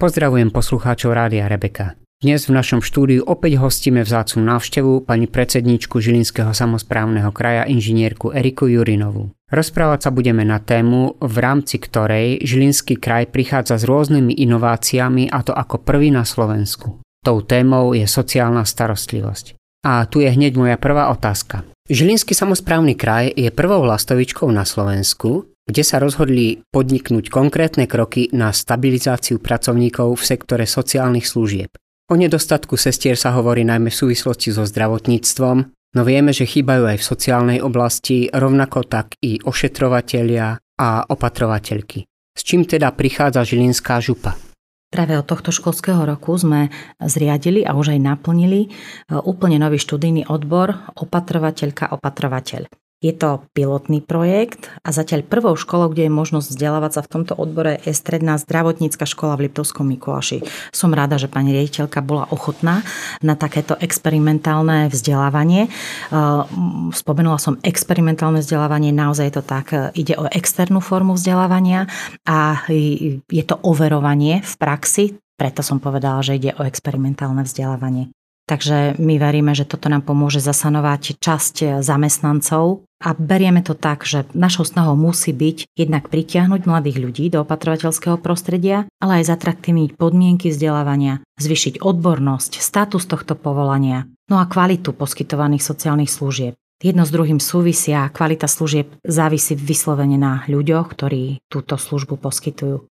Pozdravujem poslucháčov Rádia Rebeka. Dnes v našom štúdiu opäť hostíme vzácnu návštevu pani predsedničku Žilinského samozprávneho kraja inžinierku Eriku Jurinovú. Rozprávať sa budeme na tému, v rámci ktorej Žilinský kraj prichádza s rôznymi inováciami a to ako prvý na Slovensku. Tou témou je sociálna starostlivosť. A tu je hneď moja prvá otázka. Žilinský samozprávny kraj je prvou lastovičkou na Slovensku, kde sa rozhodli podniknúť konkrétne kroky na stabilizáciu pracovníkov v sektore sociálnych služieb. O nedostatku sestier sa hovorí najmä v súvislosti so zdravotníctvom, no vieme, že chýbajú aj v sociálnej oblasti, rovnako tak i ošetrovatelia a opatrovateľky. S čím teda prichádza Žilinská župa? Práve od tohto školského roku sme zriadili a už aj naplnili e, úplne nový študijný odbor opatrovateľka opatrovateľ. Je to pilotný projekt a zatiaľ prvou školou, kde je možnosť vzdelávať sa v tomto odbore je stredná zdravotnícka škola v Liptovskom Mikuláši. Som rada, že pani riaditeľka bola ochotná na takéto experimentálne vzdelávanie. Spomenula som experimentálne vzdelávanie, naozaj je to tak, ide o externú formu vzdelávania a je to overovanie v praxi, preto som povedala, že ide o experimentálne vzdelávanie. Takže my veríme, že toto nám pomôže zasanovať časť zamestnancov a berieme to tak, že našou snahou musí byť jednak pritiahnuť mladých ľudí do opatrovateľského prostredia, ale aj zatraktívniť podmienky vzdelávania, zvyšiť odbornosť, status tohto povolania, no a kvalitu poskytovaných sociálnych služieb. Jedno s druhým súvisia a kvalita služieb závisí vyslovene na ľuďoch, ktorí túto službu poskytujú.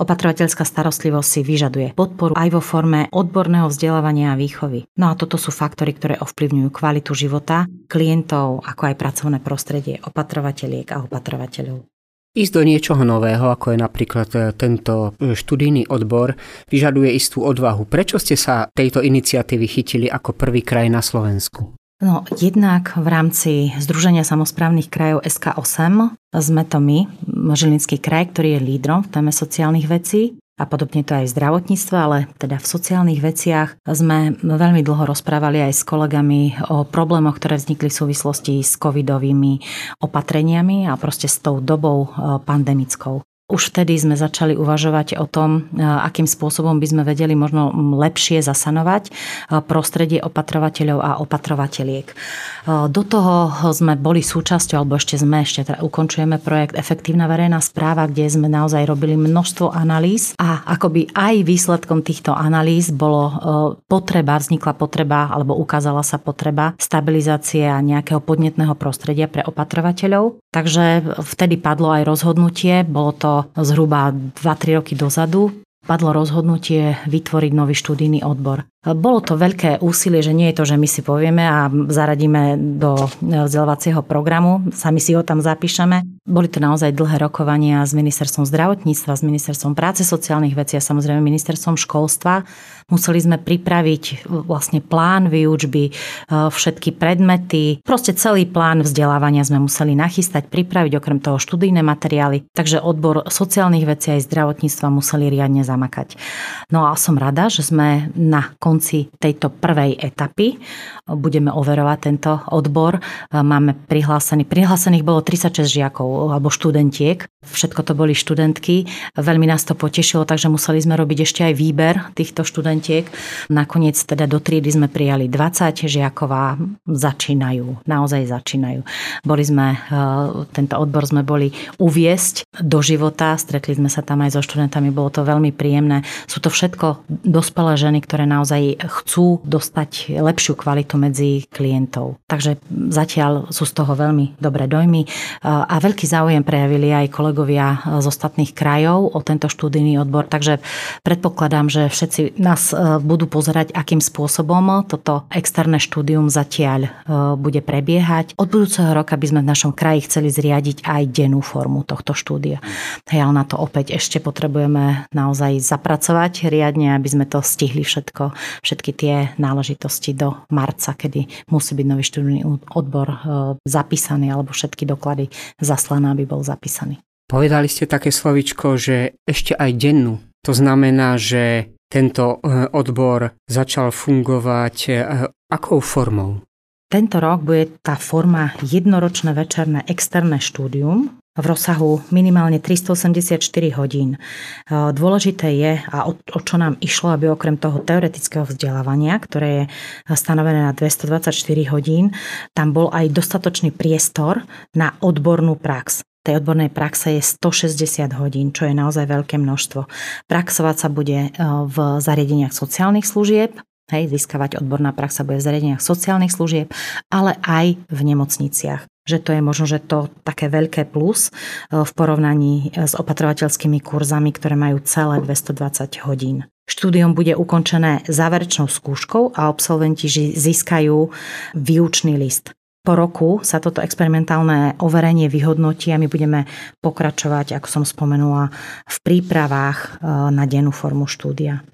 Opatrovateľská starostlivosť si vyžaduje podporu aj vo forme odborného vzdelávania a výchovy. No a toto sú faktory, ktoré ovplyvňujú kvalitu života klientov, ako aj pracovné prostredie opatrovateľiek a opatrovateľov. Ísť do niečoho nového, ako je napríklad e, tento e, študijný odbor, vyžaduje istú odvahu. Prečo ste sa tejto iniciatívy chytili ako prvý kraj na Slovensku? No, jednak v rámci Združenia samozprávnych krajov SK8 sme to my, Žilinský kraj, ktorý je lídrom v téme sociálnych vecí a podobne to aj v zdravotníctve, ale teda v sociálnych veciach sme veľmi dlho rozprávali aj s kolegami o problémoch, ktoré vznikli v súvislosti s covidovými opatreniami a proste s tou dobou eh, pandemickou. Už vtedy sme začali uvažovať o tom, e, akým spôsobom by sme vedeli možno lepšie zasanovať e, prostredie opatrovateľov a opatrovateľiek. E, do toho sme boli súčasťou, alebo ešte sme, ešte teda ukončujeme projekt Efektívna verejná správa, kde sme naozaj robili množstvo analýz a akoby aj výsledkom týchto analýz bolo potreba, vznikla potreba, alebo ukázala sa potreba stabilizácie a nejakého podnetného prostredia pre opatrovateľov. Takže vtedy padlo aj rozhodnutie, bolo to zhruba 2-3 roky dozadu padlo rozhodnutie vytvoriť nový študijný odbor. Bolo to veľké úsilie, že nie je to, že my si povieme a zaradíme do vzdelávacieho programu, sami si ho tam zapíšeme. Boli to naozaj dlhé rokovania s ministerstvom zdravotníctva, s ministerstvom práce sociálnych vecí a samozrejme ministerstvom školstva. Museli sme pripraviť vlastne plán výučby, e, všetky predmety, proste celý plán vzdelávania sme museli nachystať, pripraviť okrem toho študijné materiály, takže odbor sociálnych vecí aj zdravotníctva museli riadne zamakať. No a som rada, že sme na konci tejto prvej etapy. Budeme overovať tento odbor. Máme prihlásený, prihlásených bolo 36 žiakov alebo študentiek. Všetko to boli študentky. Veľmi nás to potešilo, takže museli sme robiť ešte aj výber týchto študentiek. Nakoniec teda do triedy sme prijali 20 žiakov a začínajú, naozaj začínajú. Boli sme, e, tento odbor sme boli uviesť do života, stretli sme sa tam aj so študentami, bolo to veľmi príjemné. Sú to všetko dospelé ženy, ktoré naozaj naozaj chcú dostať lepšiu kvalitu medzi klientov. Takže zatiaľ sú z toho veľmi dobré dojmy a veľký záujem prejavili aj kolegovia z ostatných krajov o tento študijný odbor, takže predpokladám, že všetci nás e, budú pozerať, akým spôsobom toto externé štúdium zatiaľ e, bude prebiehať. Od budúceho roka by sme v našom kraji chceli zriadiť aj dennú formu tohto štúdia. Hej, ale na to opäť ešte potrebujeme naozaj zapracovať riadne, aby sme to stihli všetko všetky tie náležitosti do marca, kedy musí byť nový študijný odbor e, zapísaný alebo všetky doklady zaslané, aby bol zapísaný. Povedali ste také slovičko, že ešte aj dennú. To znamená, že tento e, odbor začal fungovať e, akou formou? Tento rok bude tá forma jednoročné večerné externé štúdium, v rozsahu minimálne 384 hodín. Dôležité je, a o, o čo nám išlo, aby okrem toho teoretického vzdelávania, ktoré je stanovené na 224 hodín, tam bol aj dostatočný priestor na odbornú prax tej odbornej praxe je 160 hodín, čo je naozaj veľké množstvo. Praxovať sa bude v zariadeniach sociálnych služieb, Hej, získavať odborná praxa bude v zariadeniach sociálnych služieb, ale aj v nemocniciach že to je možno, že to také veľké plus e, v porovnaní e, s opatrovateľskými kurzami, ktoré majú celé 220 hodín. Štúdium bude ukončené záverečnou skúškou a absolventi získajú výučný list. Po roku sa toto experimentálne overenie vyhodnotí a my budeme pokračovať, ako som spomenula, v prípravách e, na dennú formu štúdia.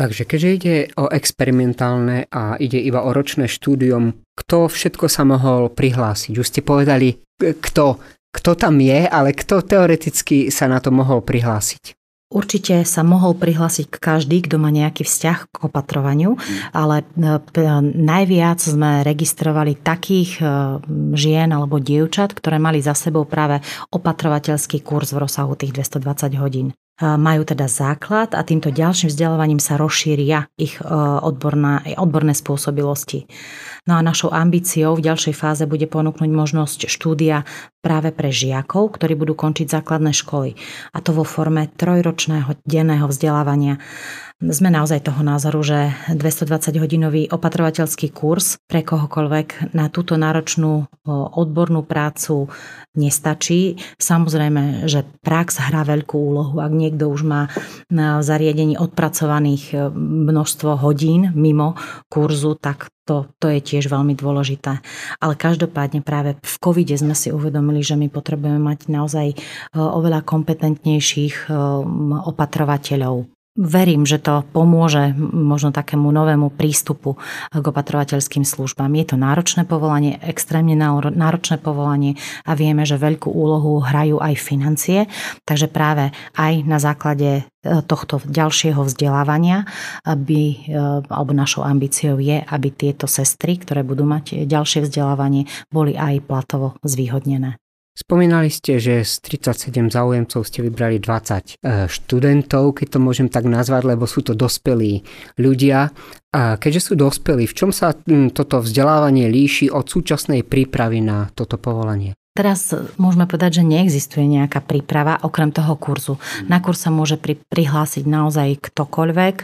Takže keďže ide o experimentálne a ide iba o ročné štúdium, kto všetko sa mohol prihlásiť? Už ste povedali, kto, kto tam je, ale kto teoreticky sa na to mohol prihlásiť? Určite sa mohol prihlásiť každý, kto má nejaký vzťah k opatrovaniu, ale e, najviac sme registrovali takých e, žien alebo dievčat, ktoré mali za sebou práve opatrovateľský kurz v rozsahu tých 220 hodín majú teda základ a týmto ďalším vzdelávaním sa rozšíria ich e, odborná, odborné spôsobilosti. No a našou ambíciou v ďalšej fáze bude ponúknuť možnosť štúdia práve pre žiakov, ktorí budú končiť základné školy. A to vo forme trojročného denného vzdelávania sme naozaj toho názoru, že 220-hodinový opatrovateľský kurz pre kohokoľvek na túto náročnú odbornú prácu nestačí. Samozrejme, že prax hrá veľkú úlohu. Ak niekto už má na zariadení odpracovaných e, množstvo hodín mimo kurzu, tak to, to je tiež veľmi dôležité. Ale každopádne práve v covide sme si uvedomili, že my potrebujeme mať naozaj e, oveľa kompetentnejších e, opatrovateľov. Verím, že to pomôže možno takému novému prístupu k opatrovateľským službám. Je to náročné povolanie, extrémne náročné povolanie a vieme, že veľkú úlohu hrajú aj financie, takže práve aj na základe e, tohto ďalšieho vzdelávania, aby, e, alebo našou ambíciou je, aby tieto sestry, ktoré budú mať ďalšie vzdelávanie, boli aj platovo zvýhodnené. Spomínali ste, že z 37 záujemcov ste vybrali 20 e, študentov, keď to môžem tak nazvať, lebo sú to dospelí ľudia. A keďže sú dospelí, v čom sa toto vzdelávanie líši od súčasnej prípravy na toto povolanie? Teraz môžeme povedať, že neexistuje nejaká príprava okrem toho kurzu. Na kurz sa môže pri, prihlásiť naozaj ktokoľvek.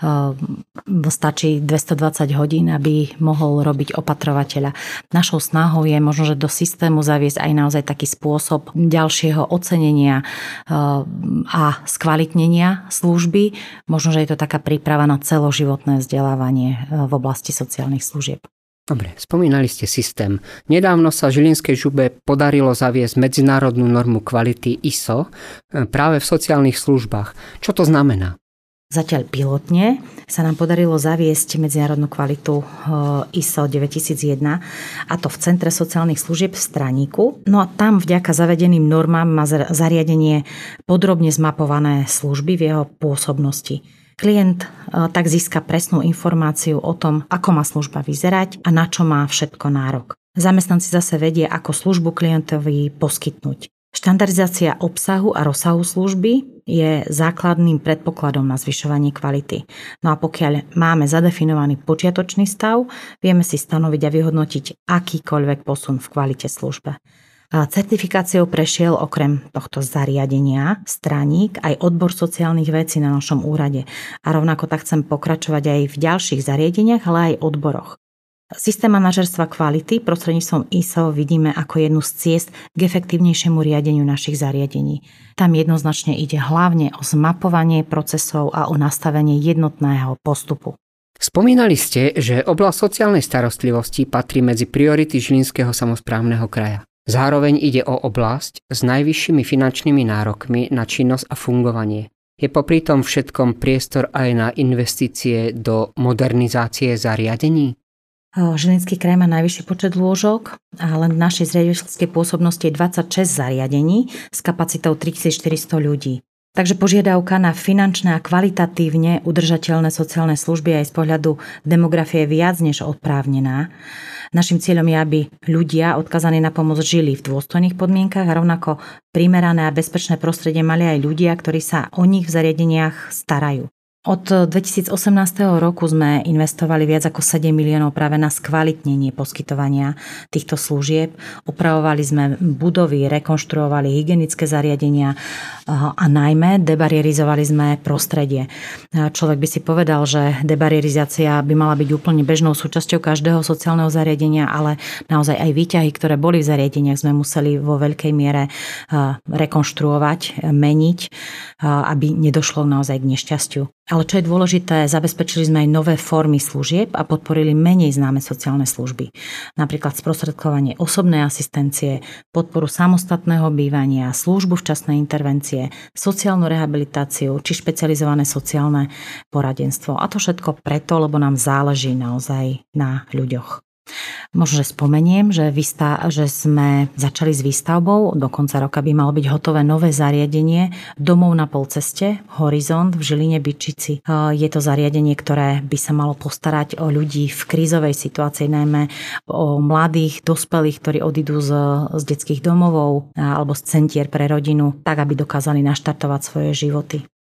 Ehm, stačí 220 hodín, aby mohol robiť opatrovateľa. Našou snahou je možno, že do systému zaviesť aj naozaj taký spôsob ďalšieho ocenenia ehm, a skvalitnenia služby. Možno, že je to taká príprava na celoživotné vzdelávanie v oblasti sociálnych služieb. Dobre, spomínali ste systém. Nedávno sa Žilinskej žube podarilo zaviesť medzinárodnú normu kvality ISO e, práve v sociálnych službách. Čo to znamená? Zatiaľ pilotne sa nám podarilo zaviesť medzinárodnú kvalitu e, ISO 9001 a to v Centre sociálnych služieb v Straníku. No a tam vďaka zavedeným normám má zariadenie podrobne zmapované služby v jeho pôsobnosti. Klient e, tak získa presnú informáciu o tom, ako má služba vyzerať a na čo má všetko nárok. Zamestnanci zase vedie, ako službu klientovi poskytnúť. Štandardizácia obsahu a rozsahu služby je základným predpokladom na zvyšovanie kvality. No a pokiaľ máme zadefinovaný počiatočný stav, vieme si stanoviť a vyhodnotiť akýkoľvek posun v kvalite službe. Certifikáciou prešiel okrem tohto zariadenia straník aj odbor sociálnych vecí na našom úrade. A rovnako tak chcem pokračovať aj v ďalších zariadeniach, ale aj odboroch. Systém manažerstva kvality prostredníctvom ISO vidíme ako jednu z ciest k efektívnejšiemu riadeniu našich zariadení. Tam jednoznačne ide hlavne o zmapovanie procesov a o nastavenie jednotného postupu. Spomínali ste, že oblasť sociálnej starostlivosti patrí medzi priority Žilinského samozprávneho kraja. Zároveň ide o oblasť s najvyššími finančnými nárokmi na činnosť a fungovanie. Je popri tom všetkom priestor aj na investície do modernizácie zariadení? Žilinský kraj má najvyšší počet lôžok a len v našej zriadovateľskej pôsobnosti je 26 zariadení s kapacitou 3400 ľudí. Takže požiadavka na finančné a kvalitatívne udržateľné sociálne služby aj z pohľadu demografie je viac než odprávnená. Našim cieľom je, aby ľudia odkazaní na pomoc žili v dôstojných podmienkach a rovnako primerané a bezpečné prostredie mali aj ľudia, ktorí sa o nich v zariadeniach starajú. Od 2018 roku sme investovali viac ako 7 miliónov práve na skvalitnenie poskytovania týchto služieb. Upravovali sme budovy, rekonštruovali hygienické zariadenia a najmä debarierizovali sme prostredie. Človek by si povedal, že debarierizácia by mala byť úplne bežnou súčasťou každého sociálneho zariadenia, ale naozaj aj výťahy, ktoré boli v zariadeniach, sme museli vo veľkej miere rekonštruovať, meniť, aby nedošlo naozaj k nešťastiu. Ale čo je dôležité, zabezpečili sme aj nové formy služieb a podporili menej známe sociálne služby. Napríklad sprostredkovanie osobnej asistencie, podporu samostatného bývania, službu včasnej intervencie, sociálnu rehabilitáciu či špecializované sociálne poradenstvo. A to všetko preto, lebo nám záleží naozaj na ľuďoch. Možno, že spomeniem, že, vystá, že sme začali s výstavbou. Do konca roka by malo byť hotové nové zariadenie domov na polceste Horizont v Žiline Byčici. Je to zariadenie, ktoré by sa malo postarať o ľudí v krízovej situácii, najmä o mladých, dospelých, ktorí odídu z, z detských domovov alebo z centier pre rodinu, tak aby dokázali naštartovať svoje životy.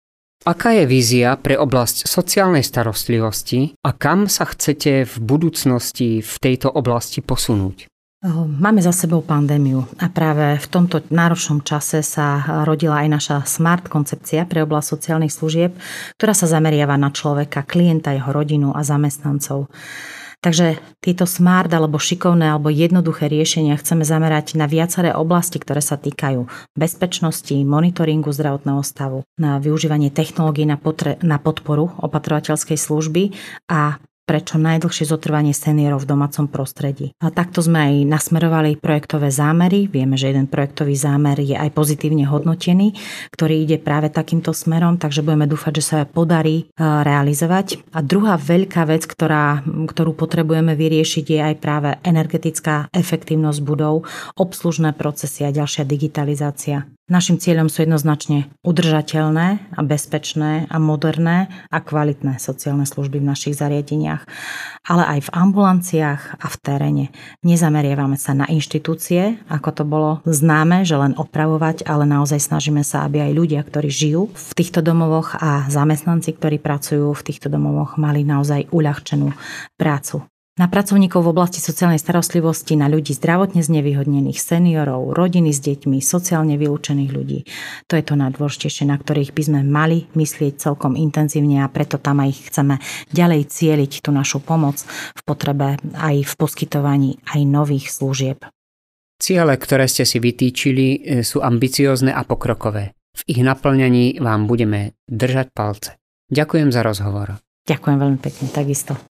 Aká je vízia pre oblasť sociálnej starostlivosti a kam sa chcete v budúcnosti v tejto oblasti posunúť? Máme za sebou pandémiu a práve v tomto náročnom čase sa rodila aj naša smart koncepcia pre oblasť sociálnych služieb, ktorá sa zameriava na človeka, klienta, jeho rodinu a zamestnancov. Takže tieto smart alebo šikovné alebo jednoduché riešenia chceme zamerať na viaceré oblasti, ktoré sa týkajú bezpečnosti, monitoringu zdravotného stavu, na využívanie technológií na, potre- na podporu opatrovateľskej služby a pre čo najdlhšie zotrvanie seniorov v domácom prostredí. A takto sme aj nasmerovali projektové zámery. Vieme, že jeden projektový zámer je aj pozitívne hodnotený, ktorý ide práve takýmto smerom, takže budeme dúfať, že sa podarí e, realizovať. A druhá veľká vec, ktorá, ktorú potrebujeme vyriešiť, je aj práve energetická efektívnosť budov, obslužné procesy a ďalšia digitalizácia. Našim cieľom sú jednoznačne udržateľné a bezpečné a moderné a kvalitné sociálne služby v našich zariadeniach, ale aj v ambulanciách a v teréne. Nezameriavame sa na inštitúcie, ako to bolo známe, že len opravovať, ale naozaj snažíme sa, aby aj ľudia, ktorí žijú v týchto domovoch a zamestnanci, ktorí pracujú v týchto domovoch, mali naozaj uľahčenú prácu na pracovníkov v oblasti sociálnej starostlivosti, na ľudí zdravotne znevýhodnených, seniorov, rodiny s deťmi, sociálne vylúčených ľudí. To je to najdôležitejšie, na ktorých by sme mali myslieť celkom intenzívne a preto tam aj chceme ďalej cieliť tú našu pomoc v potrebe aj v poskytovaní aj nových služieb. Ciele, ktoré ste si vytýčili, e, sú ambiciózne a pokrokové. V ich naplňaní vám budeme držať palce. Ďakujem za rozhovor. Ďakujem veľmi pekne, takisto.